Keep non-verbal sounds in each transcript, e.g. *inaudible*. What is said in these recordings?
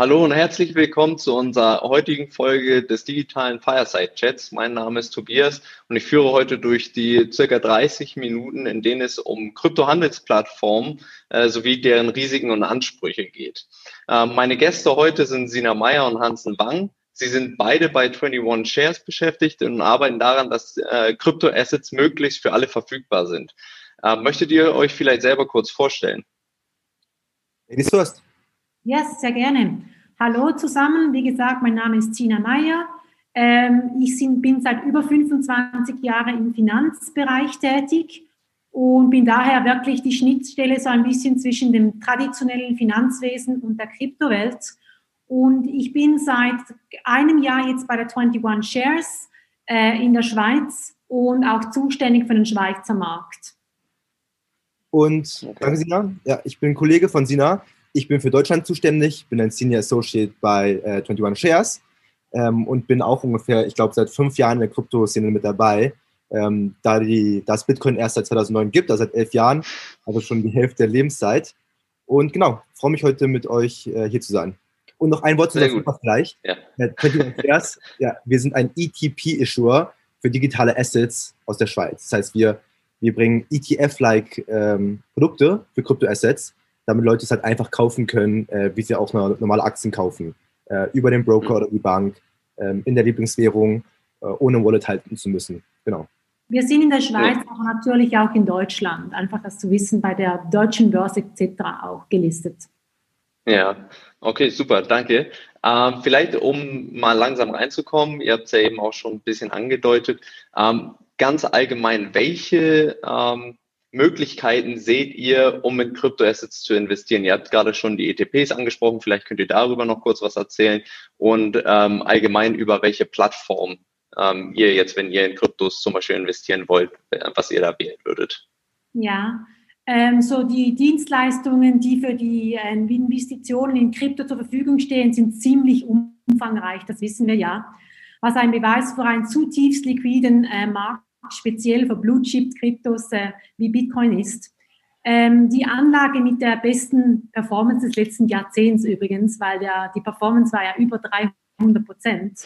Hallo und herzlich willkommen zu unserer heutigen Folge des digitalen Fireside Chats. Mein Name ist Tobias und ich führe heute durch die circa 30 Minuten, in denen es um Kryptohandelsplattformen äh, sowie deren Risiken und Ansprüche geht. Äh, meine Gäste heute sind Sina Meyer und Hansen Wang. Sie sind beide bei 21 Shares beschäftigt und arbeiten daran, dass äh, Kryptoassets möglichst für alle verfügbar sind. Äh, möchtet ihr euch vielleicht selber kurz vorstellen? Ladies first. Yes, sehr gerne. Hallo zusammen. Wie gesagt, mein Name ist Tina Meyer. Ähm, ich bin seit über 25 Jahren im Finanzbereich tätig und bin daher wirklich die Schnittstelle so ein bisschen zwischen dem traditionellen Finanzwesen und der Kryptowelt. Und ich bin seit einem Jahr jetzt bei der 21 Shares äh, in der Schweiz und auch zuständig für den Schweizer Markt. Und danke, Sina. Ja, ich bin Kollege von Sina. Ich bin für Deutschland zuständig, bin ein Senior Associate bei äh, 21 Shares ähm, und bin auch ungefähr, ich glaube, seit fünf Jahren in der Krypto-Szene mit dabei. Ähm, da die, das Bitcoin erst seit 2009 gibt, also seit elf Jahren, also schon die Hälfte der Lebenszeit. Und genau, freue mich heute mit euch äh, hier zu sein. Und noch ein Wort zu der Supervergleich. Ja. Shares, ja, wir sind ein ETP-Issuer für digitale Assets aus der Schweiz. Das heißt, wir, wir bringen ETF-like ähm, Produkte für Kryptoassets damit Leute es halt einfach kaufen können, äh, wie sie auch normale Aktien kaufen. Äh, über den Broker mhm. oder die Bank, äh, in der Lieblingswährung, äh, ohne Wallet halten zu müssen. Genau. Wir sind in der Schweiz, ja. aber natürlich auch in Deutschland. Einfach das zu wissen, bei der deutschen Börse etc. auch gelistet. Ja, okay, super, danke. Ähm, vielleicht, um mal langsam reinzukommen, ihr habt es ja eben auch schon ein bisschen angedeutet, ähm, ganz allgemein, welche ähm, Möglichkeiten seht ihr, um in Kryptoassets zu investieren? Ihr habt gerade schon die ETPs angesprochen, vielleicht könnt ihr darüber noch kurz was erzählen und ähm, allgemein über welche Plattform ähm, ihr jetzt, wenn ihr in Kryptos zum Beispiel investieren wollt, was ihr da wählen würdet. Ja, ähm, so die Dienstleistungen, die für die äh, Investitionen in Krypto zur Verfügung stehen, sind ziemlich umfangreich, das wissen wir ja. Was ein Beweis für einen zutiefst liquiden äh, Markt speziell für Blue Chip Kryptos äh, wie Bitcoin ist. Ähm, die Anlage mit der besten Performance des letzten Jahrzehnts übrigens, weil der, die Performance war ja über 300 Prozent.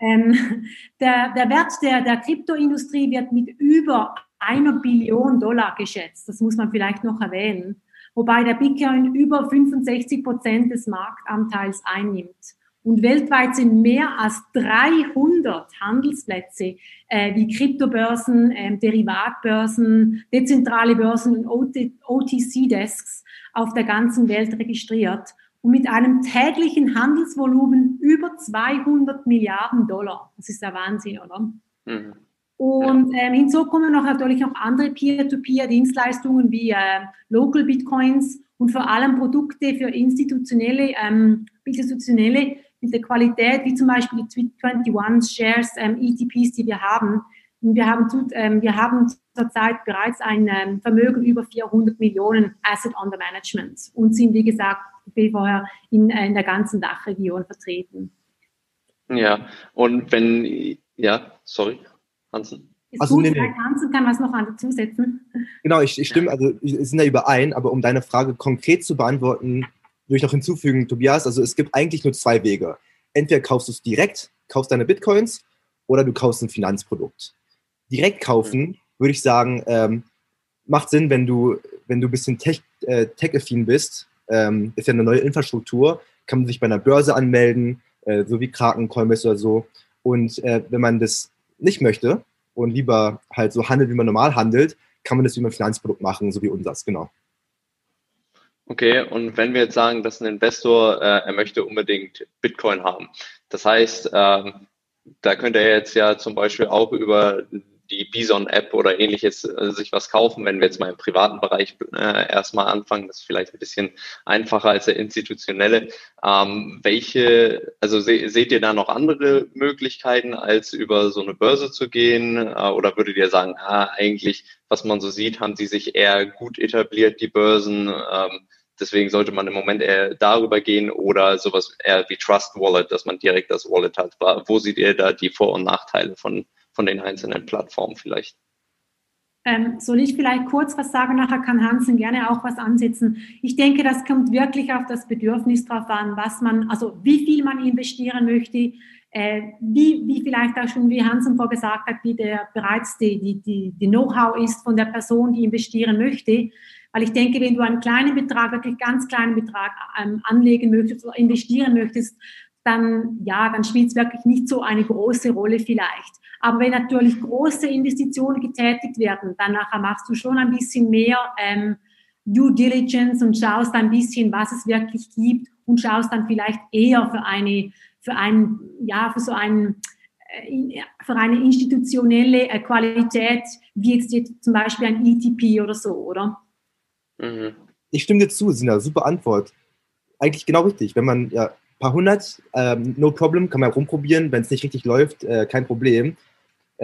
Ähm, *laughs* der, der Wert der, der Kryptoindustrie wird mit über einer Billion Dollar geschätzt. Das muss man vielleicht noch erwähnen. Wobei der Bitcoin über 65 Prozent des Marktanteils einnimmt. Und weltweit sind mehr als 300 Handelsplätze äh, wie Kryptobörsen, äh, Derivatbörsen, dezentrale Börsen und OTC-Desks auf der ganzen Welt registriert und mit einem täglichen Handelsvolumen über 200 Milliarden Dollar. Das ist der Wahnsinn, oder? Mhm. Und ähm, hinzu kommen noch natürlich auch andere Peer-to-Peer-Dienstleistungen wie äh, Local Bitcoins und vor allem Produkte für institutionelle, ähm, institutionelle der Qualität, wie zum Beispiel die 21 Shares ähm, ETPs, die wir haben. Und wir haben, ähm, wir haben zurzeit bereits ein ähm, Vermögen über 400 Millionen Asset under Management und sind, wie gesagt, wie vorher in, äh, in der ganzen Dachregion vertreten. Ja, und wenn, ja, sorry, Hansen. Ist also, gut, nee, nee. Hansen kann was noch dazusetzen. Genau, ich, ich stimme, also wir sind da überein, aber um deine Frage konkret zu beantworten, würde ich noch hinzufügen, Tobias, also es gibt eigentlich nur zwei Wege. Entweder kaufst du es direkt, kaufst deine Bitcoins, oder du kaufst ein Finanzprodukt. Direkt kaufen, mhm. würde ich sagen, ähm, macht Sinn, wenn du, wenn du ein bisschen tech, äh, tech-affin bist. Ähm, ist ja eine neue Infrastruktur, kann man sich bei einer Börse anmelden, äh, so wie Kraken, Coinbase oder so. Und äh, wenn man das nicht möchte und lieber halt so handelt, wie man normal handelt, kann man das über ein Finanzprodukt machen, so wie unseres, genau. Okay, und wenn wir jetzt sagen, dass ein Investor, äh, er möchte unbedingt Bitcoin haben, das heißt, äh, da könnte er jetzt ja zum Beispiel auch über die Bison-App oder ähnliches äh, sich was kaufen, wenn wir jetzt mal im privaten Bereich äh, erstmal anfangen, das ist vielleicht ein bisschen einfacher als der institutionelle. Ähm, welche, also se seht ihr da noch andere Möglichkeiten, als über so eine Börse zu gehen? Äh, oder würdet ihr sagen, ah, eigentlich, was man so sieht, haben sie sich eher gut etabliert, die Börsen? Ähm, deswegen sollte man im Moment eher darüber gehen oder sowas eher wie Trust Wallet, dass man direkt das Wallet hat. Wo seht ihr da die Vor- und Nachteile von von den einzelnen Plattformen vielleicht. Ähm, soll ich vielleicht kurz was sagen? Nachher kann Hansen gerne auch was ansetzen. Ich denke, das kommt wirklich auf das Bedürfnis drauf an, was man, also wie viel man investieren möchte, äh, wie, wie vielleicht auch schon, wie Hansen vorgesagt hat, wie der bereits die, die, die, die Know-how ist von der Person, die investieren möchte. Weil ich denke, wenn du einen kleinen Betrag, wirklich ganz kleinen Betrag ähm, anlegen möchtest oder investieren möchtest, dann, ja, dann spielt es wirklich nicht so eine große Rolle vielleicht. Aber wenn natürlich große Investitionen getätigt werden, dann nachher machst du schon ein bisschen mehr ähm, Due Diligence und schaust ein bisschen, was es wirklich gibt und schaust dann vielleicht eher für eine, für ein, ja, für so ein, äh, für eine institutionelle äh, Qualität, wie jetzt, jetzt zum Beispiel ein ETP oder so, oder? Mhm. Ich stimme dir zu, Sina, super Antwort. Eigentlich genau richtig. Wenn man ja paar hundert, ähm, no problem, kann man rumprobieren, wenn es nicht richtig läuft, äh, kein Problem.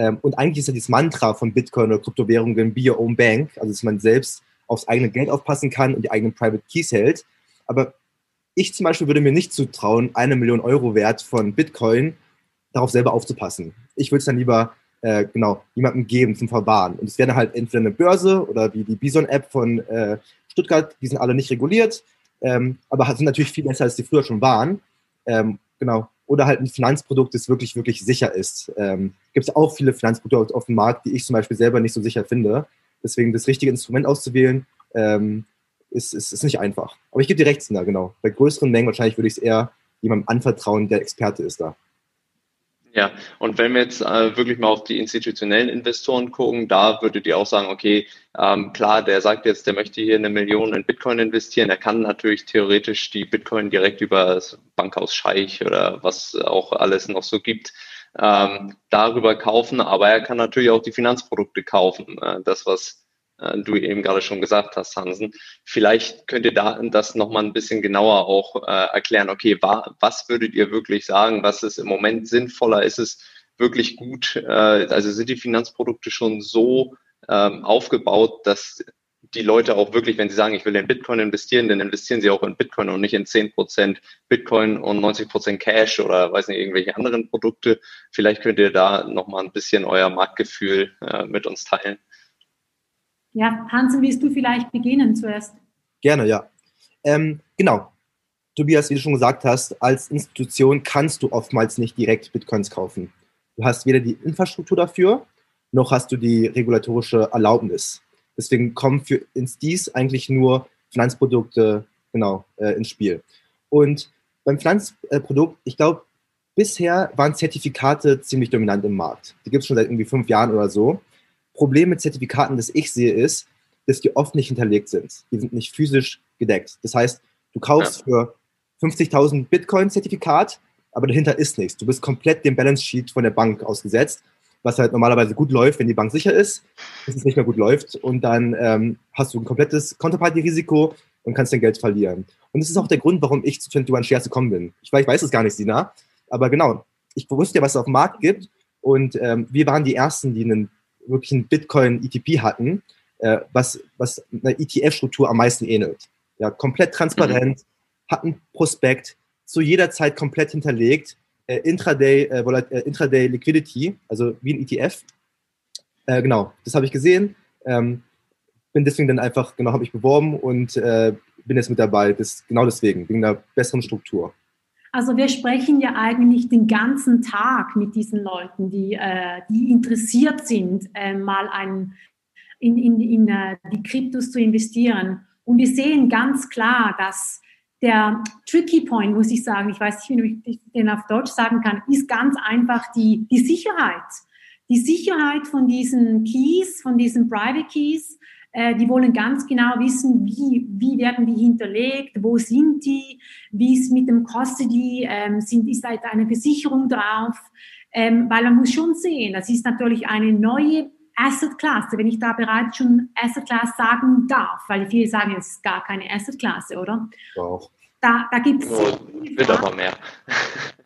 Ähm, und eigentlich ist ja dieses Mantra von Bitcoin oder Kryptowährungen, be your own bank, also dass man selbst aufs eigene Geld aufpassen kann und die eigenen Private Keys hält. Aber ich zum Beispiel würde mir nicht zutrauen, eine Million Euro Wert von Bitcoin darauf selber aufzupassen. Ich würde es dann lieber äh, genau jemandem geben zum Verwahren. Und es wäre halt entweder eine Börse oder wie die Bison-App von äh, Stuttgart, die sind alle nicht reguliert, ähm, aber sind natürlich viel besser, als die früher schon waren. Ähm, genau. Oder halt ein Finanzprodukt, das wirklich, wirklich sicher ist. Ähm, Gibt es auch viele Finanzprodukte auf dem Markt, die ich zum Beispiel selber nicht so sicher finde. Deswegen das richtige Instrument auszuwählen, ähm, ist, ist, ist nicht einfach. Aber ich gebe dir recht, da genau. Bei größeren Mengen wahrscheinlich würde ich es eher jemandem anvertrauen, der Experte ist da. Ja, und wenn wir jetzt äh, wirklich mal auf die institutionellen Investoren gucken, da würdet ihr auch sagen, okay, ähm, klar, der sagt jetzt, der möchte hier eine Million in Bitcoin investieren, der kann natürlich theoretisch die Bitcoin direkt über das Bankhaus Scheich oder was auch alles noch so gibt, ähm, darüber kaufen, aber er kann natürlich auch die Finanzprodukte kaufen. Äh, das, was du eben gerade schon gesagt hast, Hansen. Vielleicht könnt ihr da das nochmal ein bisschen genauer auch äh, erklären. Okay, wa was würdet ihr wirklich sagen? Was ist im Moment sinnvoller? Ist es wirklich gut? Äh, also sind die Finanzprodukte schon so ähm, aufgebaut, dass die Leute auch wirklich, wenn sie sagen, ich will in Bitcoin investieren, dann investieren sie auch in Bitcoin und nicht in 10% Bitcoin und 90% Cash oder weiß nicht, irgendwelche anderen Produkte. Vielleicht könnt ihr da nochmal ein bisschen euer Marktgefühl äh, mit uns teilen. Ja, Hansen, willst du vielleicht beginnen zuerst? Gerne, ja. Ähm, genau. Tobias, wie du schon gesagt hast, als Institution kannst du oftmals nicht direkt Bitcoins kaufen. Du hast weder die Infrastruktur dafür, noch hast du die regulatorische Erlaubnis. Deswegen kommen für ins dies eigentlich nur Finanzprodukte genau äh, ins Spiel. Und beim Finanzprodukt, ich glaube, bisher waren Zertifikate ziemlich dominant im Markt. Die gibt es schon seit irgendwie fünf Jahren oder so. Problem mit Zertifikaten, das ich sehe, ist, dass die oft nicht hinterlegt sind. Die sind nicht physisch gedeckt. Das heißt, du kaufst ja. für 50.000 Bitcoin-Zertifikat, aber dahinter ist nichts. Du bist komplett dem Balance Sheet von der Bank ausgesetzt, was halt normalerweise gut läuft, wenn die Bank sicher ist, dass es nicht mehr gut läuft. Und dann ähm, hast du ein komplettes Counterparty-Risiko und kannst dein Geld verlieren. Und das ist auch der Grund, warum ich zu 21 Shares gekommen bin. Ich, ich weiß es gar nicht, Sina, aber genau, ich wusste ja, was es auf dem Markt gibt. Und ähm, wir waren die Ersten, die einen wirklich ein Bitcoin-ETP hatten, äh, was, was einer ETF-Struktur am meisten ähnelt. Ja, komplett transparent, mhm. hatten Prospekt, zu jeder Zeit komplett hinterlegt, äh, Intraday, äh, äh Intraday Liquidity, also wie ein ETF. Äh, genau, das habe ich gesehen. Ähm, bin deswegen dann einfach, genau, habe ich beworben und äh, bin jetzt mit dabei. Das, genau deswegen, wegen einer besseren Struktur. Also wir sprechen ja eigentlich den ganzen Tag mit diesen Leuten, die, äh, die interessiert sind, äh, mal ein, in, in, in äh, die Kryptos zu investieren. Und wir sehen ganz klar, dass der Tricky Point, muss ich sagen, ich weiß nicht, wie ich den auf Deutsch sagen kann, ist ganz einfach die, die Sicherheit. Die Sicherheit von diesen Keys, von diesen Private Keys, äh, die wollen ganz genau wissen, wie, wie werden die hinterlegt, wo sind die, wie ist mit dem Custody, ähm, sind, ist da eine Versicherung drauf, ähm, weil man muss schon sehen, das ist natürlich eine neue Asset Klasse, wenn ich da bereits schon Asset Class sagen darf, weil viele sagen, es ist gar keine Asset Klasse, oder? Doch. Da, da gibt es. Oh, wird aber mehr.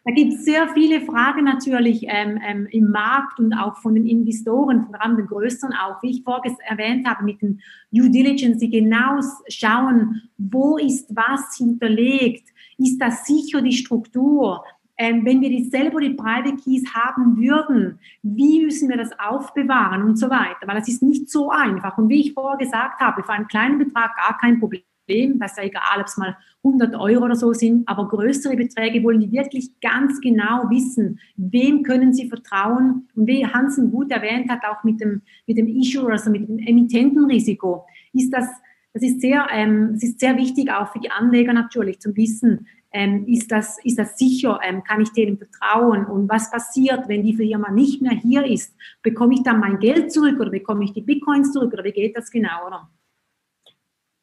Da gibt es sehr viele Fragen natürlich ähm, ähm, im Markt und auch von den Investoren, vor allem den größeren auch, wie ich vorher erwähnt habe, mit den Due Diligence, die genau schauen, wo ist was hinterlegt, ist das sicher die Struktur, ähm, wenn wir die selber die Private Keys haben würden, wie müssen wir das aufbewahren und so weiter, weil das ist nicht so einfach. Und wie ich vorher gesagt habe, für einen kleinen Betrag gar kein Problem. Das ist ja egal, ob es mal 100 Euro oder so sind, aber größere Beträge wollen die wirklich ganz genau wissen, wem können sie vertrauen? Und wie Hansen gut erwähnt hat, auch mit dem, mit dem Issuer, also mit dem Emittentenrisiko, ist das, das ist sehr, ähm, das ist sehr wichtig auch für die Anleger natürlich zum Wissen, ähm, ist, das, ist das sicher, ähm, kann ich denen vertrauen? Und was passiert, wenn die Firma nicht mehr hier ist, bekomme ich dann mein Geld zurück oder bekomme ich die Bitcoins zurück oder wie geht das genau, oder?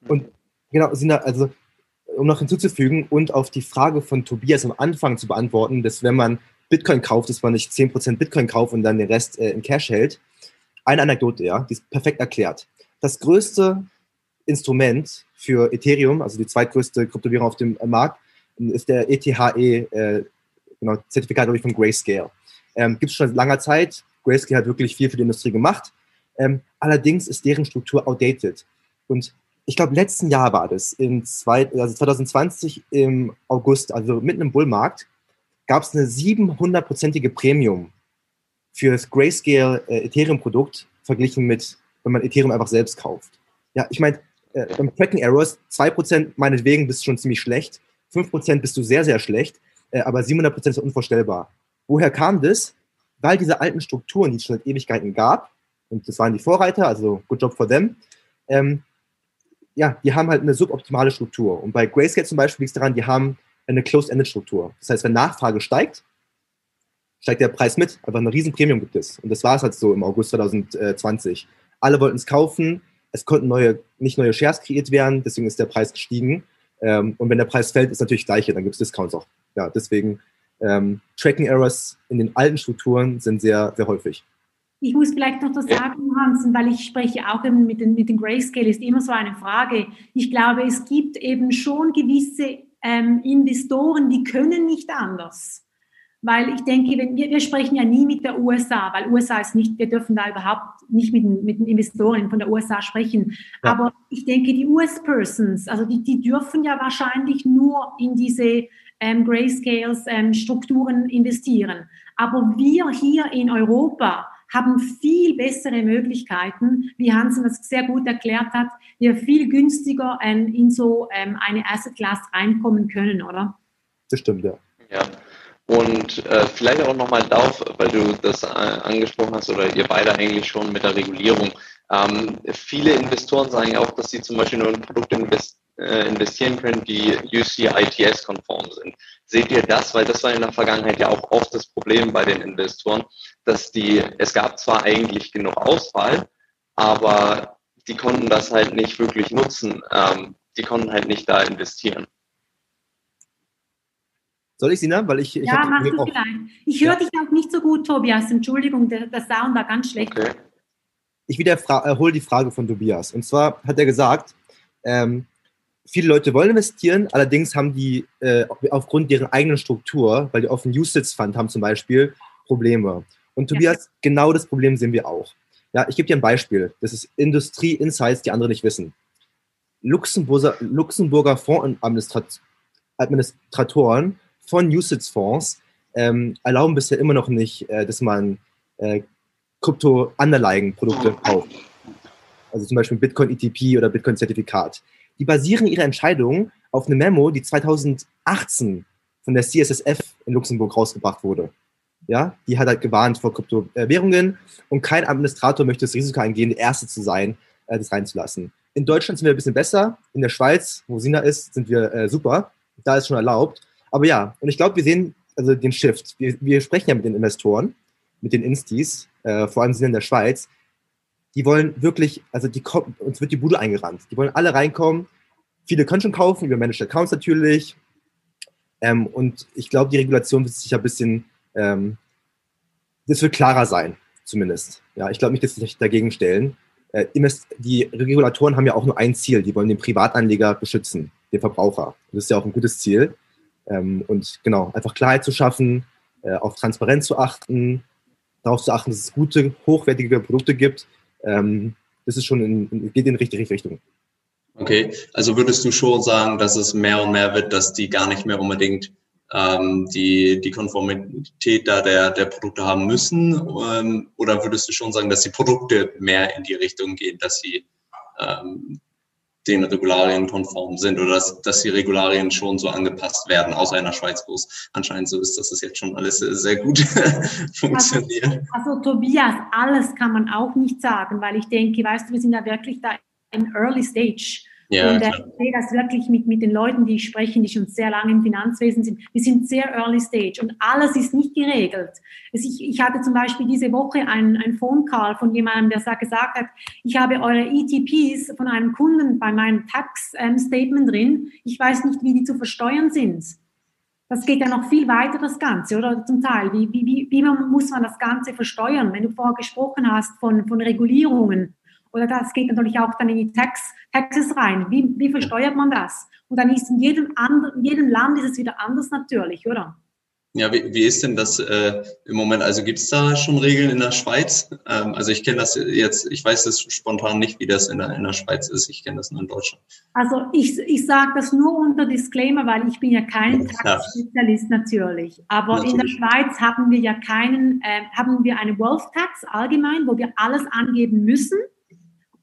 Und genau, Sina, also um noch hinzuzufügen und auf die Frage von Tobias am Anfang zu beantworten, dass wenn man Bitcoin kauft, dass man nicht 10% Bitcoin kauft und dann den Rest äh, in Cash hält. Eine Anekdote, ja, die ist perfekt erklärt. Das größte Instrument für Ethereum, also die zweitgrößte Kryptowährung auf dem Markt, ist der ETHE, äh, genau, Zertifikat von Grayscale. Ähm, Gibt es schon seit langer Zeit. Grayscale hat wirklich viel für die Industrie gemacht. Ähm, allerdings ist deren Struktur outdated. Und ich glaube, letzten Jahr war das, in zwei, also 2020 im August, also mitten im Bullmarkt, gab es eine 700-prozentige Premium für das Grayscale äh, Ethereum-Produkt verglichen mit, wenn man Ethereum einfach selbst kauft. Ja, ich meine, äh, beim Tracking Errors, 2% meinetwegen bist du schon ziemlich schlecht, 5% bist du sehr, sehr schlecht, äh, aber 700% ist unvorstellbar. Woher kam das? Weil diese alten Strukturen, die es schon seit Ewigkeiten gab, und das waren die Vorreiter, also good job for them, ähm, ja, die haben halt eine suboptimale Struktur. Und bei Grayscale zum Beispiel liegt es daran, die haben eine Closed-Ended-Struktur. Das heißt, wenn Nachfrage steigt, steigt der Preis mit. Einfach eine riesen Premium gibt es. Und das war es halt so im August 2020. Alle wollten es kaufen. Es konnten neue, nicht neue Shares kreiert werden. Deswegen ist der Preis gestiegen. Ähm, und wenn der Preis fällt, ist natürlich das Gleiche. Dann gibt es Discounts auch. Ja, deswegen ähm, Tracking Errors in den alten Strukturen sind sehr, sehr häufig. Ich muss vielleicht noch das sagen, Hansen, weil ich spreche auch eben mit den, mit den Grayscale, ist immer so eine Frage. Ich glaube, es gibt eben schon gewisse ähm, Investoren, die können nicht anders. Weil ich denke, wenn wir, wir sprechen ja nie mit der USA, weil USA ist nicht, wir dürfen da überhaupt nicht mit, den, mit den Investoren von der USA sprechen. Ja. Aber ich denke, die US-Persons, also die, die dürfen ja wahrscheinlich nur in diese ähm, Grayscales ähm, investieren. Aber wir hier in Europa, haben viel bessere Möglichkeiten, wie Hansen das sehr gut erklärt hat, wir viel günstiger ähm, in so ähm, eine Asset Class reinkommen können, oder? Das stimmt, ja. Ja. Und äh, vielleicht auch nochmal darauf, weil du das äh, angesprochen hast oder ihr beide eigentlich schon mit der Regulierung. Ähm, viele Investoren sagen auch, dass sie zum Beispiel nur in Produkte invest äh, investieren können, die UCITS-konform sind. Seht ihr das? Weil das war in der Vergangenheit ja auch oft das Problem bei den Investoren, dass die, es gab zwar eigentlich genug Auswahl, aber die konnten das halt nicht wirklich nutzen. Ähm, die konnten halt nicht da investieren. Soll ich sie nennen? Weil ich, ich ja, mach du vielleicht. Ich höre ja. dich auch nicht so gut, Tobias. Entschuldigung, der, der Sound war ganz schlecht. Okay. Ich wiederhole äh, die Frage von Tobias. Und zwar hat er gesagt, ähm, viele Leute wollen investieren, allerdings haben die äh, aufgrund deren eigenen Struktur, weil die offen Usage Fund haben zum Beispiel, Probleme. Und Tobias, ja. genau das Problem sehen wir auch. Ja, ich gebe dir ein Beispiel. Das ist Industrie Insights, die andere nicht wissen. Luxemburger, Luxemburger Fondsadministratoren von Usage-Fonds ähm, erlauben bisher immer noch nicht, äh, dass man äh, Krypto-Underlying-Produkte kauft. Also zum Beispiel Bitcoin ETP oder Bitcoin Zertifikat. Die basieren ihre Entscheidung auf eine Memo, die 2018 von der CSSF in Luxemburg rausgebracht wurde. Ja, die hat halt gewarnt vor Kryptowährungen und kein Administrator möchte das Risiko eingehen, der Erste zu sein, äh, das reinzulassen. In Deutschland sind wir ein bisschen besser. In der Schweiz, wo Sina ist, sind wir äh, super. Da ist schon erlaubt. Aber ja, und ich glaube, wir sehen also den Shift. Wir, wir, sprechen ja mit den Investoren, mit den Instis, äh, vor allem sind in der Schweiz. Die wollen wirklich, also die uns wird die Bude eingerannt. Die wollen alle reinkommen. Viele können schon kaufen, über Managed Accounts natürlich. Ähm, und ich glaube, die Regulation wird sich ein bisschen, ähm, das wird klarer sein, zumindest. Ja, ich glaube nicht, dass sie sich dagegen stellen. Äh, die Regulatoren haben ja auch nur ein Ziel. Die wollen den Privatanleger beschützen, den Verbraucher. Das ist ja auch ein gutes Ziel. Ähm, und genau, einfach Klarheit zu schaffen, äh, auf Transparenz zu achten, darauf zu achten, dass es gute, hochwertige Produkte gibt. Ähm, das ist schon in, geht in die richtige Richtung. Okay, also würdest du schon sagen, dass es mehr und mehr wird, dass die gar nicht mehr unbedingt ähm, die, die Konformität da der, der Produkte haben müssen? Ähm, oder würdest du schon sagen, dass die Produkte mehr in die Richtung gehen, dass sie ähm, den Regularien konform sind oder dass, dass die Regularien schon so angepasst werden, außer in der Schweiz, wo es anscheinend so ist, dass es jetzt schon alles sehr gut *laughs* funktioniert. Also, also Tobias, alles kann man auch nicht sagen, weil ich denke, weißt du, wir sind ja wirklich da in Early Stage. Ja, und äh, ich sehe das wirklich mit, mit den Leuten, die ich spreche, die schon sehr lange im Finanzwesen sind. Wir sind sehr early stage und alles ist nicht geregelt. Also ich, ich hatte zum Beispiel diese Woche einen, einen Phone Call von jemandem, der gesagt hat, ich habe eure ETPs von einem Kunden bei meinem Tax ähm, Statement drin. Ich weiß nicht, wie die zu versteuern sind. Das geht ja noch viel weiter, das Ganze, oder zum Teil. Wie, wie, wie, wie muss man das Ganze versteuern? Wenn du vorher gesprochen hast von, von Regulierungen, oder das geht natürlich auch dann in die Tax, Taxes rein. Wie, wie versteuert man das? Und dann ist in jedem, anderen, in jedem Land ist es wieder anders natürlich, oder? Ja, wie, wie ist denn das äh, im Moment? Also gibt es da schon Regeln in der Schweiz? Ähm, also ich kenne das jetzt, ich weiß das spontan nicht, wie das in der, in der Schweiz ist. Ich kenne das nur in Deutschland. Also ich, ich sage das nur unter Disclaimer, weil ich bin ja kein Tax-Spezialist natürlich. Aber natürlich. in der Schweiz haben wir ja keinen, äh, haben wir eine Wealth Tax allgemein, wo wir alles angeben müssen.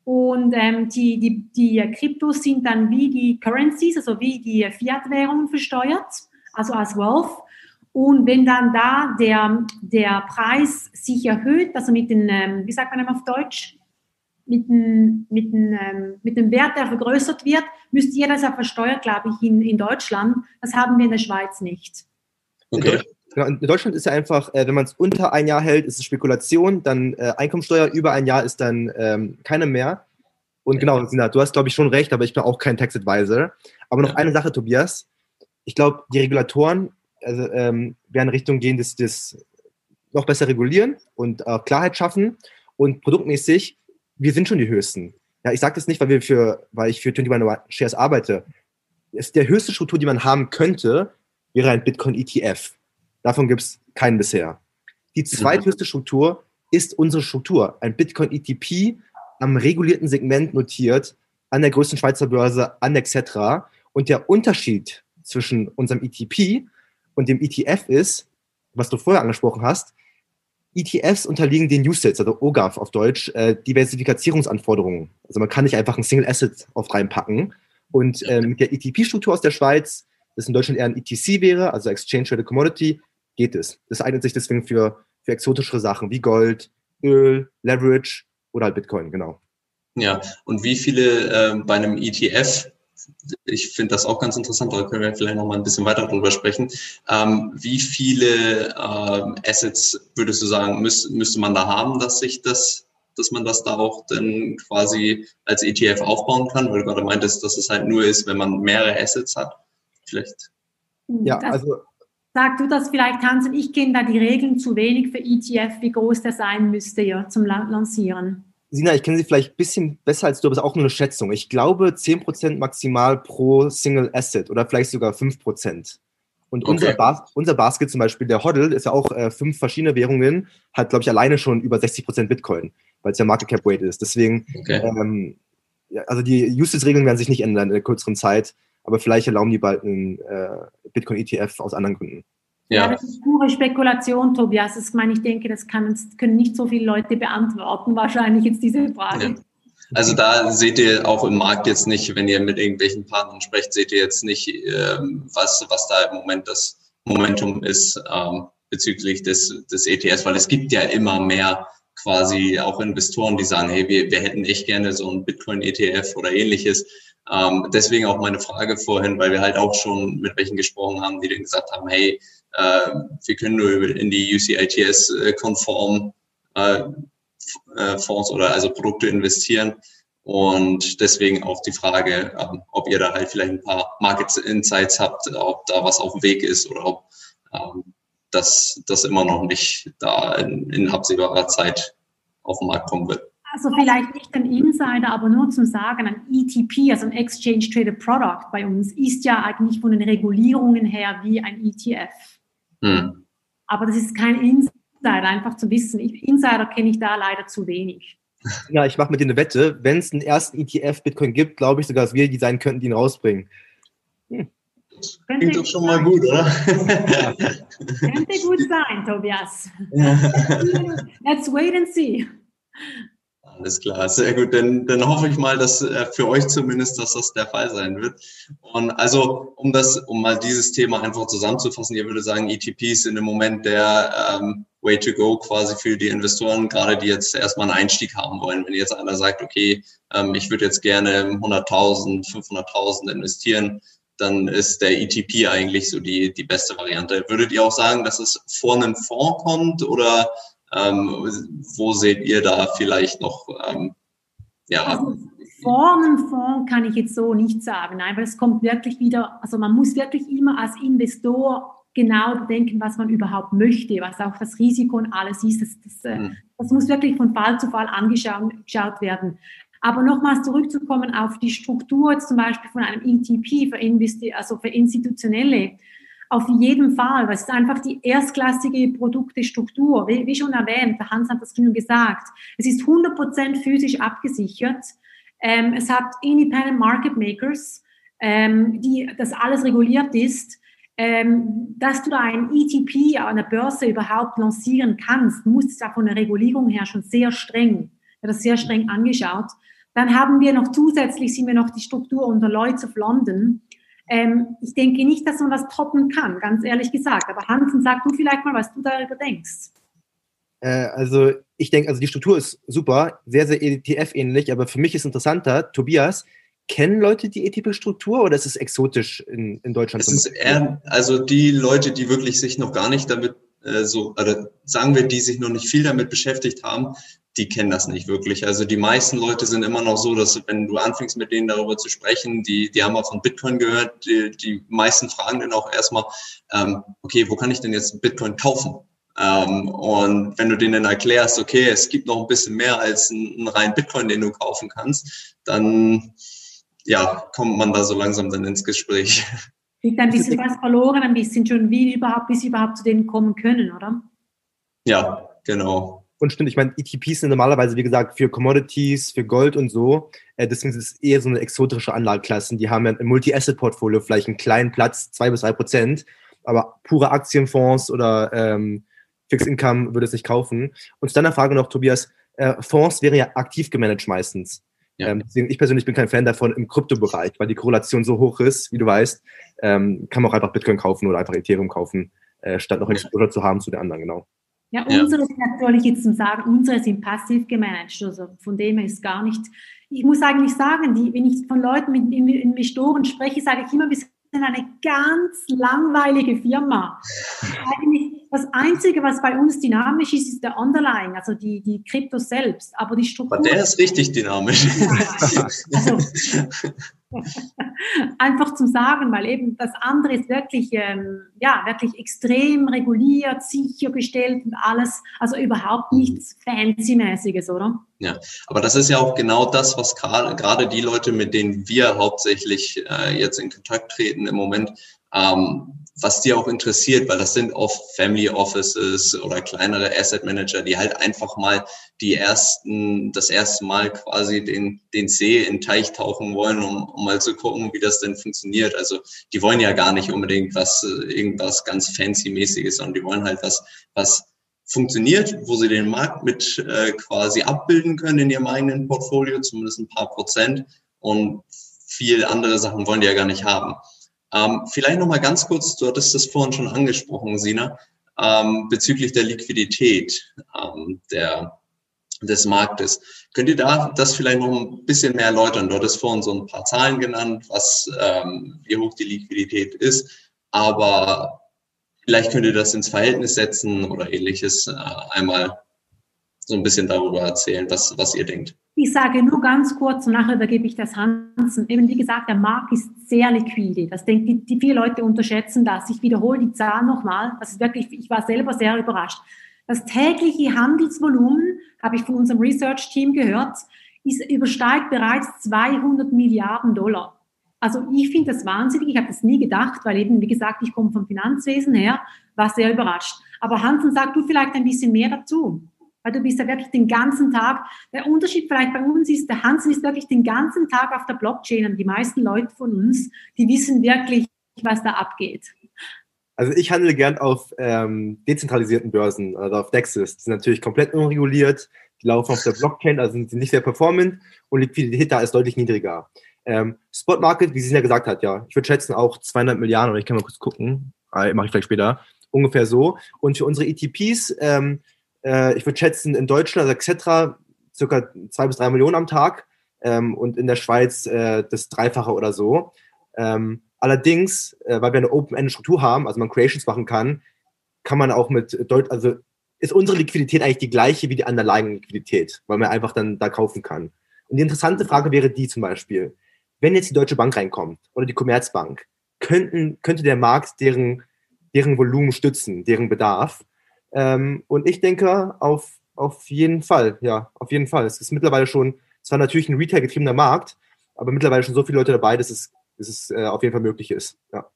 Und ähm, die, die, die Kryptos sind dann wie die Currencies, also wie die Fiat-Währungen versteuert, also als Wealth. Und wenn dann da der, der Preis sich erhöht, also mit den, ähm, wie sagt man auf Deutsch, mit dem, mit, dem, ähm, mit dem Wert, der vergrößert wird, müsste jeder das ja versteuert, glaube ich, in, in Deutschland. Das haben wir in der Schweiz nicht. Okay. Genau, in Deutschland ist ja einfach, äh, wenn man es unter ein Jahr hält, ist es Spekulation, dann äh, Einkommensteuer über ein Jahr ist dann ähm, keine mehr. Und genau, Sina, du hast, glaube ich, schon recht, aber ich bin auch kein Tax Advisor. Aber noch eine Sache, Tobias. Ich glaube, die Regulatoren also, ähm, werden in Richtung gehen, dass das noch besser regulieren und äh, Klarheit schaffen. Und produktmäßig, wir sind schon die Höchsten. Ja, ich sage das nicht, weil, wir für, weil ich für 21 Shares arbeite. Es ist der höchste Struktur, die man haben könnte, wäre ein Bitcoin ETF. Davon gibt es keinen bisher. Die zweithöchste Struktur ist unsere Struktur. Ein Bitcoin ETP am regulierten Segment notiert, an der größten Schweizer Börse, an etc. Und der Unterschied zwischen unserem ETP und dem ETF ist, was du vorher angesprochen hast, ETFs unterliegen den USITs, also OGAF auf Deutsch, äh, Diversifizierungsanforderungen. Also man kann nicht einfach ein Single Asset auf reinpacken. Und äh, mit der ETP-Struktur aus der Schweiz, das in Deutschland eher ein ETC wäre, also Exchange Traded Commodity, geht es. Das eignet sich deswegen für, für exotischere Sachen wie Gold, Öl, Leverage oder halt Bitcoin, genau. Ja, und wie viele äh, bei einem ETF, ich finde das auch ganz interessant, da können wir vielleicht noch mal ein bisschen weiter drüber sprechen, ähm, wie viele äh, Assets würdest du sagen, müß, müsste man da haben, dass sich das dass man das da auch dann quasi als ETF aufbauen kann, weil du gerade meintest, dass es halt nur ist, wenn man mehrere Assets hat. Vielleicht. Ja, also Sag du das vielleicht, Hansen, ich kenne da die Regeln zu wenig für ETF, wie groß der sein müsste ja, zum Lancieren. Sina, ich kenne sie vielleicht ein bisschen besser als du, aber es ist auch nur eine Schätzung. Ich glaube 10% maximal pro Single Asset oder vielleicht sogar 5%. Und okay. unser, Bas unser Basket zum Beispiel, der Hodl, ist ja auch äh, fünf verschiedene Währungen, hat, glaube ich, alleine schon über 60% Bitcoin, weil es ja Market Cap Weight ist. Deswegen, okay. ähm, ja, also die Usage-Regeln werden sich nicht ändern in der kürzeren Zeit aber vielleicht erlauben die bald einen äh, Bitcoin-ETF aus anderen Gründen. Ja. ja. das ist pure Spekulation, Tobias. Das meine ich denke, das kann, können nicht so viele Leute beantworten, wahrscheinlich jetzt diese Frage. Ja. Also da seht ihr auch im Markt jetzt nicht, wenn ihr mit irgendwelchen Partnern sprecht, seht ihr jetzt nicht, ähm, was, was da im Moment das Momentum ist ähm, bezüglich des, des ETS, weil es gibt ja immer mehr quasi auch Investoren, die sagen, hey, wir, wir hätten echt gerne so ein Bitcoin-ETF oder ähnliches. Ähm, deswegen auch meine Frage vorhin, weil wir halt auch schon mit welchen gesprochen haben, die dann gesagt haben, hey, äh, wir können nur in die UCITS-konform äh, äh, Fonds oder also Produkte investieren. Und deswegen auch die Frage, ähm, ob ihr da halt vielleicht ein paar Market Insights habt, ob da was auf dem Weg ist oder ob ähm, das, das immer noch nicht da in, in absehbarer Zeit auf den Markt kommen wird. Also vielleicht nicht ein Insider, aber nur zum Sagen, ein ETP, also ein Exchange Traded Product bei uns, ist ja eigentlich von den Regulierungen her wie ein ETF. Hm. Aber das ist kein Insider, einfach zu wissen. Insider kenne ich da leider zu wenig. Ja, ich mache mit dir eine Wette. Wenn es einen ersten ETF Bitcoin gibt, glaube ich sogar, dass wir die sein könnten, die ihn rausbringen. Hm. Klingt doch schon mal gut, oder? Könnte gut sein, Tobias. Let's wait and see. Alles klar, sehr gut. Dann, dann hoffe ich mal, dass äh, für euch zumindest, dass das der Fall sein wird. Und also, um das, um mal dieses Thema einfach zusammenzufassen, ihr würde sagen, ETPs sind im Moment der ähm, Way to go quasi für die Investoren, gerade die jetzt erstmal einen Einstieg haben wollen. Wenn jetzt einer sagt, okay, ähm, ich würde jetzt gerne 100.000, 500.000 investieren, dann ist der ETP eigentlich so die, die beste Variante. Würdet ihr auch sagen, dass es vor einem Fonds kommt oder ähm, wo seht ihr da vielleicht noch, ähm, ja? Also Fonds kann ich jetzt so nicht sagen, nein, weil es kommt wirklich wieder, also man muss wirklich immer als Investor genau bedenken, was man überhaupt möchte, was auch das Risiko und alles ist. Das, das, mhm. das muss wirklich von Fall zu Fall angeschaut werden. Aber nochmals zurückzukommen auf die Struktur zum Beispiel von einem ETP für, Investi also für Institutionelle. Auf jeden Fall, weil es ist einfach die erstklassige Produktestruktur. Wie, wie schon erwähnt, der Hans hat das schon gesagt. Es ist 100% physisch abgesichert. Ähm, es hat Independent Market Makers, ähm, die das alles reguliert ist. Ähm, dass du da ein ETP an der Börse überhaupt lancieren kannst, muss es ja von der Regulierung her schon sehr streng, das sehr streng angeschaut. Dann haben wir noch zusätzlich, sind wir noch die Struktur unter Lloyds of London. Ähm, ich denke nicht, dass man das toppen kann, ganz ehrlich gesagt. Aber Hansen, sag du vielleicht mal, was du darüber denkst. Äh, also ich denke, also die Struktur ist super, sehr, sehr ETF-ähnlich, aber für mich ist interessanter, Tobias, kennen Leute die ETF-Struktur oder ist es exotisch in, in Deutschland? Es ist eher, also die Leute, die wirklich sich noch gar nicht damit äh, so, oder sagen wir, die sich noch nicht viel damit beschäftigt haben, die kennen das nicht wirklich. Also die meisten Leute sind immer noch so, dass wenn du anfängst mit denen darüber zu sprechen, die, die haben mal von Bitcoin gehört, die, die meisten fragen dann auch erstmal, ähm, okay, wo kann ich denn jetzt Bitcoin kaufen? Ähm, und wenn du denen erklärst, okay, es gibt noch ein bisschen mehr als einen reinen Bitcoin, den du kaufen kannst, dann ja, kommt man da so langsam dann ins Gespräch. Liegt ein bisschen was verloren, ein bisschen schon, wie überhaupt, bis sie überhaupt zu denen kommen können, oder? Ja, genau. Und stimmt, ich meine, ETPs sind normalerweise, wie gesagt, für Commodities, für Gold und so. Äh, deswegen ist es eher so eine exotische Anlageklasse. Die haben ja im Multi-Asset-Portfolio vielleicht einen kleinen Platz, zwei bis drei Prozent. Aber pure Aktienfonds oder ähm, Fixed Income würde es nicht kaufen. Und zu deiner Frage noch, Tobias, äh, Fonds wären ja aktiv gemanagt meistens. Ja. Ähm, deswegen, ich persönlich bin kein Fan davon im Kryptobereich, weil die Korrelation so hoch ist, wie du weißt, ähm, kann man auch einfach Bitcoin kaufen oder einfach Ethereum kaufen, äh, statt noch Exposure zu haben zu den anderen, genau. Ja, unsere sind natürlich jetzt zum Sagen, unsere sind passiv gemanagt, also von dem her ist gar nicht. Ich muss eigentlich sagen, die, wenn ich von Leuten mit Investoren spreche, sage ich immer, wir sind eine ganz langweilige Firma. Eigentlich das Einzige, was bei uns dynamisch ist, ist der Underlying, also die, die Krypto selbst. Aber die Struktur. Aber der ist richtig dynamisch. Ja, also, *laughs* *laughs* Einfach zum Sagen, weil eben das andere ist wirklich, ähm, ja, wirklich extrem reguliert, sichergestellt und alles, also überhaupt nichts Fancy-mäßiges, oder? Ja, aber das ist ja auch genau das, was gerade die Leute, mit denen wir hauptsächlich äh, jetzt in Kontakt treten im Moment, ähm, was dir auch interessiert, weil das sind oft Family Offices oder kleinere Asset Manager, die halt einfach mal die ersten, das erste Mal quasi den, den See in den Teich tauchen wollen, um, um mal zu gucken, wie das denn funktioniert. Also die wollen ja gar nicht unbedingt was, irgendwas ganz fancy-mäßiges, sondern die wollen halt was, was funktioniert, wo sie den Markt mit äh, quasi abbilden können in ihrem eigenen Portfolio, zumindest ein paar Prozent. Und viel andere Sachen wollen die ja gar nicht haben. Ähm, vielleicht noch mal ganz kurz, du hattest das vorhin schon angesprochen, Sina, ähm, bezüglich der Liquidität ähm, der, des Marktes. Könnt ihr da das vielleicht noch ein bisschen mehr erläutern? Du hattest vorhin so ein paar Zahlen genannt, was, ähm, wie hoch die Liquidität ist, aber vielleicht könnt ihr das ins Verhältnis setzen oder ähnliches äh, einmal so ein bisschen darüber erzählen, was, was ihr denkt. Ich sage nur ganz kurz und nachher übergebe ich das Hansen. Eben wie gesagt, der Markt ist sehr liquide. Das denke die, die viele Leute unterschätzen das. Ich wiederhole die Zahl nochmal. Das ist wirklich, ich war selber sehr überrascht. Das tägliche Handelsvolumen, habe ich von unserem Research-Team gehört, ist, übersteigt bereits 200 Milliarden Dollar. Also ich finde das wahnsinnig. Ich habe das nie gedacht, weil eben, wie gesagt, ich komme vom Finanzwesen her, war sehr überrascht. Aber Hansen, sag du vielleicht ein bisschen mehr dazu weil du bist ja wirklich den ganzen Tag, der Unterschied vielleicht bei uns ist, der Hansen ist wirklich den ganzen Tag auf der Blockchain und die meisten Leute von uns, die wissen wirklich, was da abgeht. Also ich handle gern auf ähm, dezentralisierten Börsen, also auf DEXs. Die sind natürlich komplett unreguliert, die laufen auf der Blockchain, also sind nicht sehr performant und Liquidität da ist deutlich niedriger. Ähm, Spot Market, wie sie ja gesagt hat, ja, ich würde schätzen auch 200 Milliarden, oder ich kann mal kurz gucken, äh, mache ich vielleicht später, ungefähr so. Und für unsere ETPs, ähm, äh, ich würde schätzen, in Deutschland, also Xetra, circa zwei bis drei Millionen am Tag ähm, und in der Schweiz äh, das Dreifache oder so. Ähm, allerdings, äh, weil wir eine Open-End-Struktur haben, also man Creations machen kann, kann man auch mit Deut also ist unsere Liquidität eigentlich die gleiche wie die underlying Liquidität, weil man einfach dann da kaufen kann. Und die interessante Frage wäre die zum Beispiel, wenn jetzt die Deutsche Bank reinkommt oder die Commerzbank, könnten, könnte der Markt deren, deren Volumen stützen, deren Bedarf. Ähm, und ich denke, auf, auf jeden Fall, ja, auf jeden Fall. Es ist mittlerweile schon, zwar natürlich ein Retail-getriebener Markt, aber mittlerweile schon so viele Leute dabei, dass es, dass es äh, auf jeden Fall möglich ist. Ja.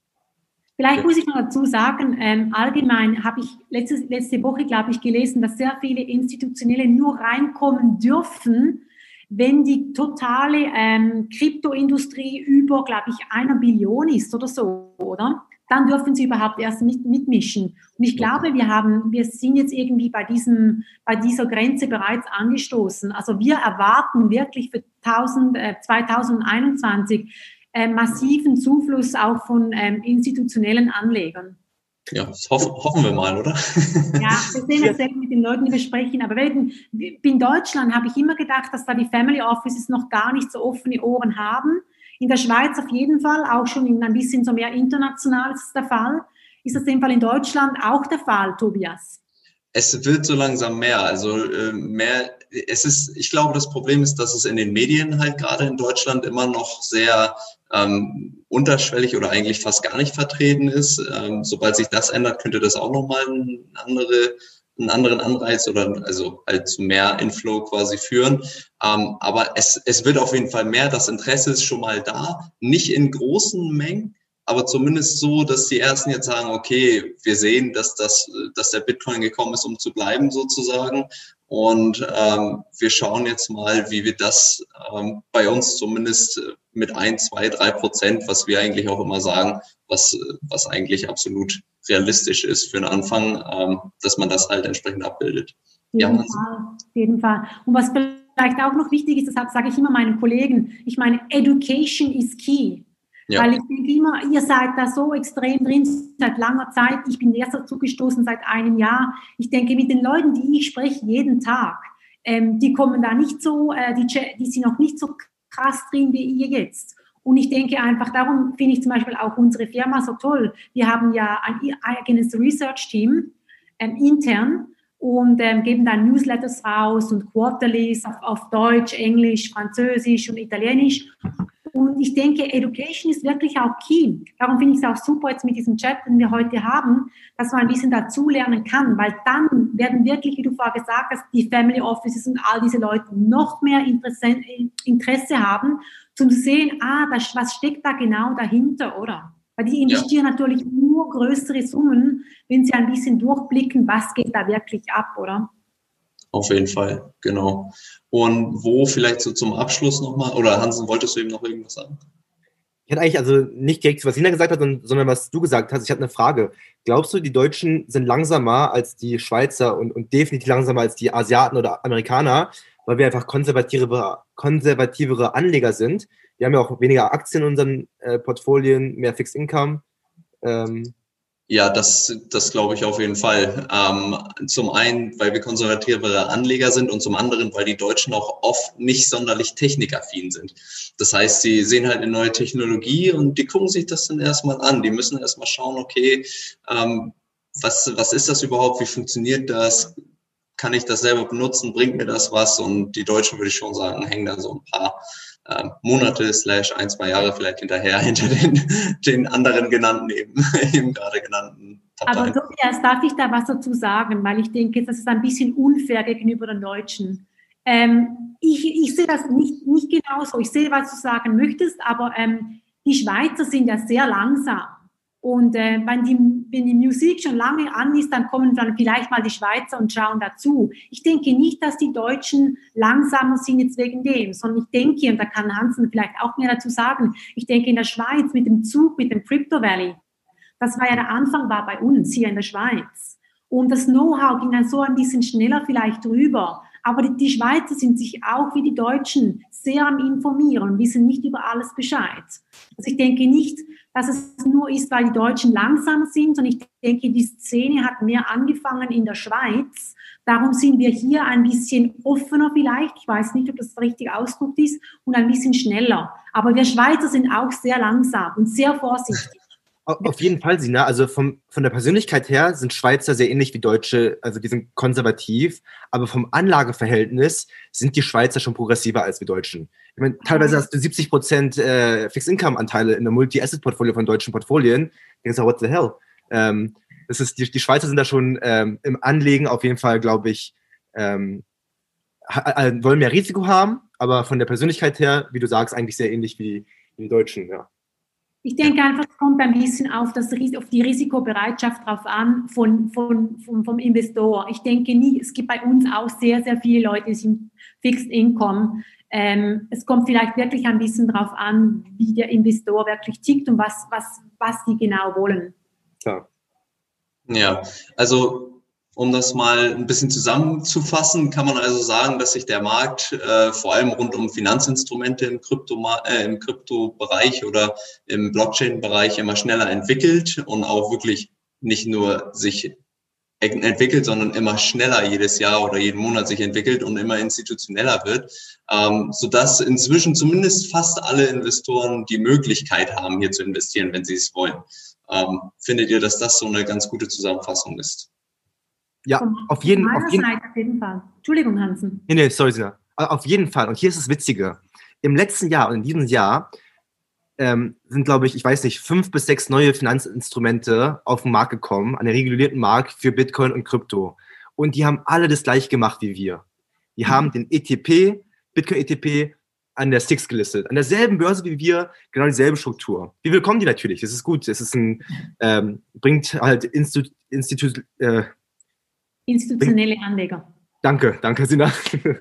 Vielleicht ja. muss ich noch dazu sagen, ähm, allgemein habe ich letzte, letzte Woche, glaube ich, gelesen, dass sehr viele Institutionelle nur reinkommen dürfen, wenn die totale ähm, Kryptoindustrie über, glaube ich, einer Billion ist oder so, oder? Dann dürfen sie überhaupt erst mit, mitmischen. Und ich glaube, wir haben, wir sind jetzt irgendwie bei diesem, bei dieser Grenze bereits angestoßen. Also wir erwarten wirklich für 1000, äh, 2021 äh, massiven Zufluss auch von ähm, institutionellen Anlegern. Ja, das hoff, hoffen wir mal, oder? Ja, wir sehen es selber mit den Leuten, die wir sprechen. Aber in, in Deutschland habe ich immer gedacht, dass da die Family Offices noch gar nicht so offene Ohren haben. In der Schweiz auf jeden Fall, auch schon in ein bisschen so mehr international ist der Fall. Ist das in dem Fall in Deutschland auch der Fall, Tobias? Es wird so langsam mehr. Also äh, mehr, es ist, ich glaube, das Problem ist, dass es in den Medien halt gerade in Deutschland immer noch sehr ähm, unterschwellig oder eigentlich fast gar nicht vertreten ist. Ähm, sobald sich das ändert, könnte das auch nochmal eine andere einen anderen Anreiz oder also halt zu mehr Inflow quasi führen. Ähm, aber es, es wird auf jeden Fall mehr. Das Interesse ist schon mal da. Nicht in großen Mengen, aber zumindest so, dass die ersten jetzt sagen, okay, wir sehen, dass das, dass der Bitcoin gekommen ist, um zu bleiben sozusagen. Und ähm, wir schauen jetzt mal, wie wir das ähm, bei uns zumindest mit ein, zwei, drei Prozent, was wir eigentlich auch immer sagen, was, was eigentlich absolut realistisch ist für einen Anfang, ähm, dass man das halt entsprechend abbildet. Jeden, ja, Fall, auf jeden Fall. Und was vielleicht auch noch wichtig ist, deshalb sage ich immer meinen Kollegen, ich meine, Education is key. Ja. Weil ich denke immer, ihr seid da so extrem drin seit langer Zeit. Ich bin erst dazu gestoßen seit einem Jahr. Ich denke, mit den Leuten, die ich spreche, jeden Tag, ähm, die kommen da nicht so, äh, die, die sind noch nicht so krass drin wie ihr jetzt. Und ich denke einfach, darum finde ich zum Beispiel auch unsere Firma so toll. Wir haben ja ein eigenes Research-Team ähm, intern und ähm, geben dann Newsletters raus und Quarterlies auf, auf Deutsch, Englisch, Französisch und Italienisch. Und ich denke, Education ist wirklich auch key. Darum finde ich es auch super jetzt mit diesem Chat, den wir heute haben, dass man ein bisschen dazulernen kann, weil dann werden wirklich, wie du vorher gesagt hast, die Family Offices und all diese Leute noch mehr Interesse, Interesse haben, zum zu sehen, ah, das, was steckt da genau dahinter, oder? Weil die investieren ja. natürlich nur größere Summen, wenn sie ein bisschen durchblicken, was geht da wirklich ab, oder? Auf jeden Fall, genau. Und wo vielleicht so zum Abschluss nochmal, oder Hansen, wolltest du eben noch irgendwas sagen? Ich hatte eigentlich also nicht direkt, was Sina gesagt hat, sondern was du gesagt hast. Ich hatte eine Frage. Glaubst du, die Deutschen sind langsamer als die Schweizer und, und definitiv langsamer als die Asiaten oder Amerikaner, weil wir einfach konservativere, konservativere Anleger sind? Wir haben ja auch weniger Aktien in unseren äh, Portfolien, mehr Fixed Income. Ähm, ja, das, das glaube ich auf jeden Fall. Ähm, zum einen, weil wir konservativere Anleger sind und zum anderen, weil die Deutschen auch oft nicht sonderlich technikaffin sind. Das heißt, sie sehen halt eine neue Technologie und die gucken sich das dann erstmal an. Die müssen erstmal schauen, okay, ähm, was, was ist das überhaupt? Wie funktioniert das? Kann ich das selber benutzen? Bringt mir das was? Und die Deutschen, würde ich schon sagen, hängen da so ein paar äh, Monate slash ein, zwei Jahre vielleicht hinterher *laughs* hinter den, den anderen genannten eben, *laughs* eben gerade genannten Parteien. Aber Tobias, darf ich da was dazu sagen? Weil ich denke, das ist ein bisschen unfair gegenüber den Deutschen. Ähm, ich, ich sehe das nicht, nicht genauso. Ich sehe, was du sagen möchtest, aber ähm, die Schweizer sind ja sehr langsam. Und äh, wenn, die, wenn die Musik schon lange an ist, dann kommen dann vielleicht mal die Schweizer und schauen dazu. Ich denke nicht, dass die Deutschen langsamer sind jetzt wegen dem, sondern ich denke, und da kann Hansen vielleicht auch mehr dazu sagen, ich denke in der Schweiz mit dem Zug, mit dem Crypto Valley, das war ja der Anfang war bei uns hier in der Schweiz. Und das Know-how ging dann so ein bisschen schneller vielleicht drüber. Aber die, Schweizer sind sich auch wie die Deutschen sehr am Informieren und wissen nicht über alles Bescheid. Also ich denke nicht, dass es nur ist, weil die Deutschen langsamer sind, sondern ich denke, die Szene hat mehr angefangen in der Schweiz. Darum sind wir hier ein bisschen offener vielleicht. Ich weiß nicht, ob das richtig ausgedrückt ist und ein bisschen schneller. Aber wir Schweizer sind auch sehr langsam und sehr vorsichtig. Auf jeden Fall, Sina. Also vom, von der Persönlichkeit her sind Schweizer sehr ähnlich wie Deutsche. Also die sind konservativ. Aber vom Anlageverhältnis sind die Schweizer schon progressiver als die Deutschen. Ich meine, teilweise hast du 70 Prozent äh, Fixed-Income-Anteile in der Multi-Asset-Portfolio von deutschen Portfolien. Denkst du, what the hell? Ähm, das ist, die, die Schweizer sind da schon ähm, im Anlegen auf jeden Fall, glaube ich, ähm, äh, wollen mehr Risiko haben, aber von der Persönlichkeit her, wie du sagst, eigentlich sehr ähnlich wie die Deutschen, ja. Ich denke einfach, es kommt ein bisschen auf, das, auf die Risikobereitschaft drauf an von, von, von, vom Investor. Ich denke nie, es gibt bei uns auch sehr, sehr viele Leute, die sind Fixed Income. Ähm, es kommt vielleicht wirklich ein bisschen drauf an, wie der Investor wirklich tickt und was, was, was die genau wollen. Ja. Ja, also um das mal ein bisschen zusammenzufassen, kann man also sagen, dass sich der Markt äh, vor allem rund um Finanzinstrumente im, Krypto äh, im Kryptobereich oder im Blockchain-Bereich immer schneller entwickelt und auch wirklich nicht nur sich entwickelt, sondern immer schneller jedes Jahr oder jeden Monat sich entwickelt und immer institutioneller wird, ähm, sodass inzwischen zumindest fast alle Investoren die Möglichkeit haben, hier zu investieren, wenn sie es wollen. Ähm, findet ihr, dass das so eine ganz gute Zusammenfassung ist? Ja, Von auf jeden, auf jeden, Seite auf jeden Fall. Entschuldigung, Hansen. Nee, nee, sorry, Sina. Auf jeden Fall. Und hier ist das Witzige. Im letzten Jahr und in diesem Jahr ähm, sind, glaube ich, ich weiß nicht, fünf bis sechs neue Finanzinstrumente auf den Markt gekommen, an den regulierten Markt für Bitcoin und Krypto. Und die haben alle das gleich gemacht wie wir. Die mhm. haben den ETP, Bitcoin ETP, an der Six gelistet. An derselben Börse wie wir, genau dieselbe Struktur. Wie willkommen die natürlich. Das ist gut. Das ist ein, ähm, bringt halt Institut, Institut äh, Institutionelle Anleger. Danke, danke, Sina.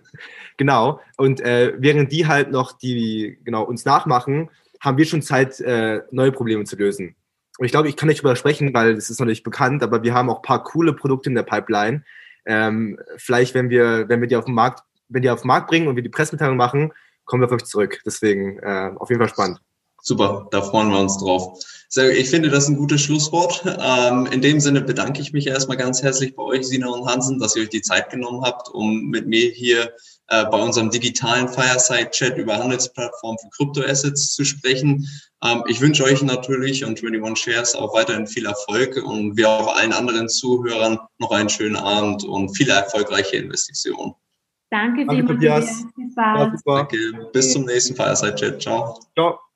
*laughs* genau. Und äh, während die halt noch die genau uns nachmachen, haben wir schon Zeit, äh, neue Probleme zu lösen. Und ich glaube, ich kann nicht darüber sprechen, weil es ist noch nicht bekannt, aber wir haben auch ein paar coole Produkte in der Pipeline. Ähm, vielleicht, wenn wir, wenn wir die auf den Markt, wenn die auf den Markt bringen und wir die Pressemitteilung machen, kommen wir auf euch zurück. Deswegen äh, auf jeden Fall spannend. Super, da freuen wir uns drauf. Ich finde das ein gutes Schlusswort. Ähm, in dem Sinne bedanke ich mich erstmal ganz herzlich bei euch, Sina und Hansen, dass ihr euch die Zeit genommen habt, um mit mir hier äh, bei unserem digitalen Fireside-Chat über Handelsplattformen für Kryptoassets zu sprechen. Ähm, ich wünsche euch natürlich und 21 Shares auch weiterhin viel Erfolg und wir auch allen anderen Zuhörern noch einen schönen Abend und viele erfolgreiche Investitionen. Danke vielmals. Danke, Danke. Bis zum nächsten Fireside-Chat. Ciao. Ciao.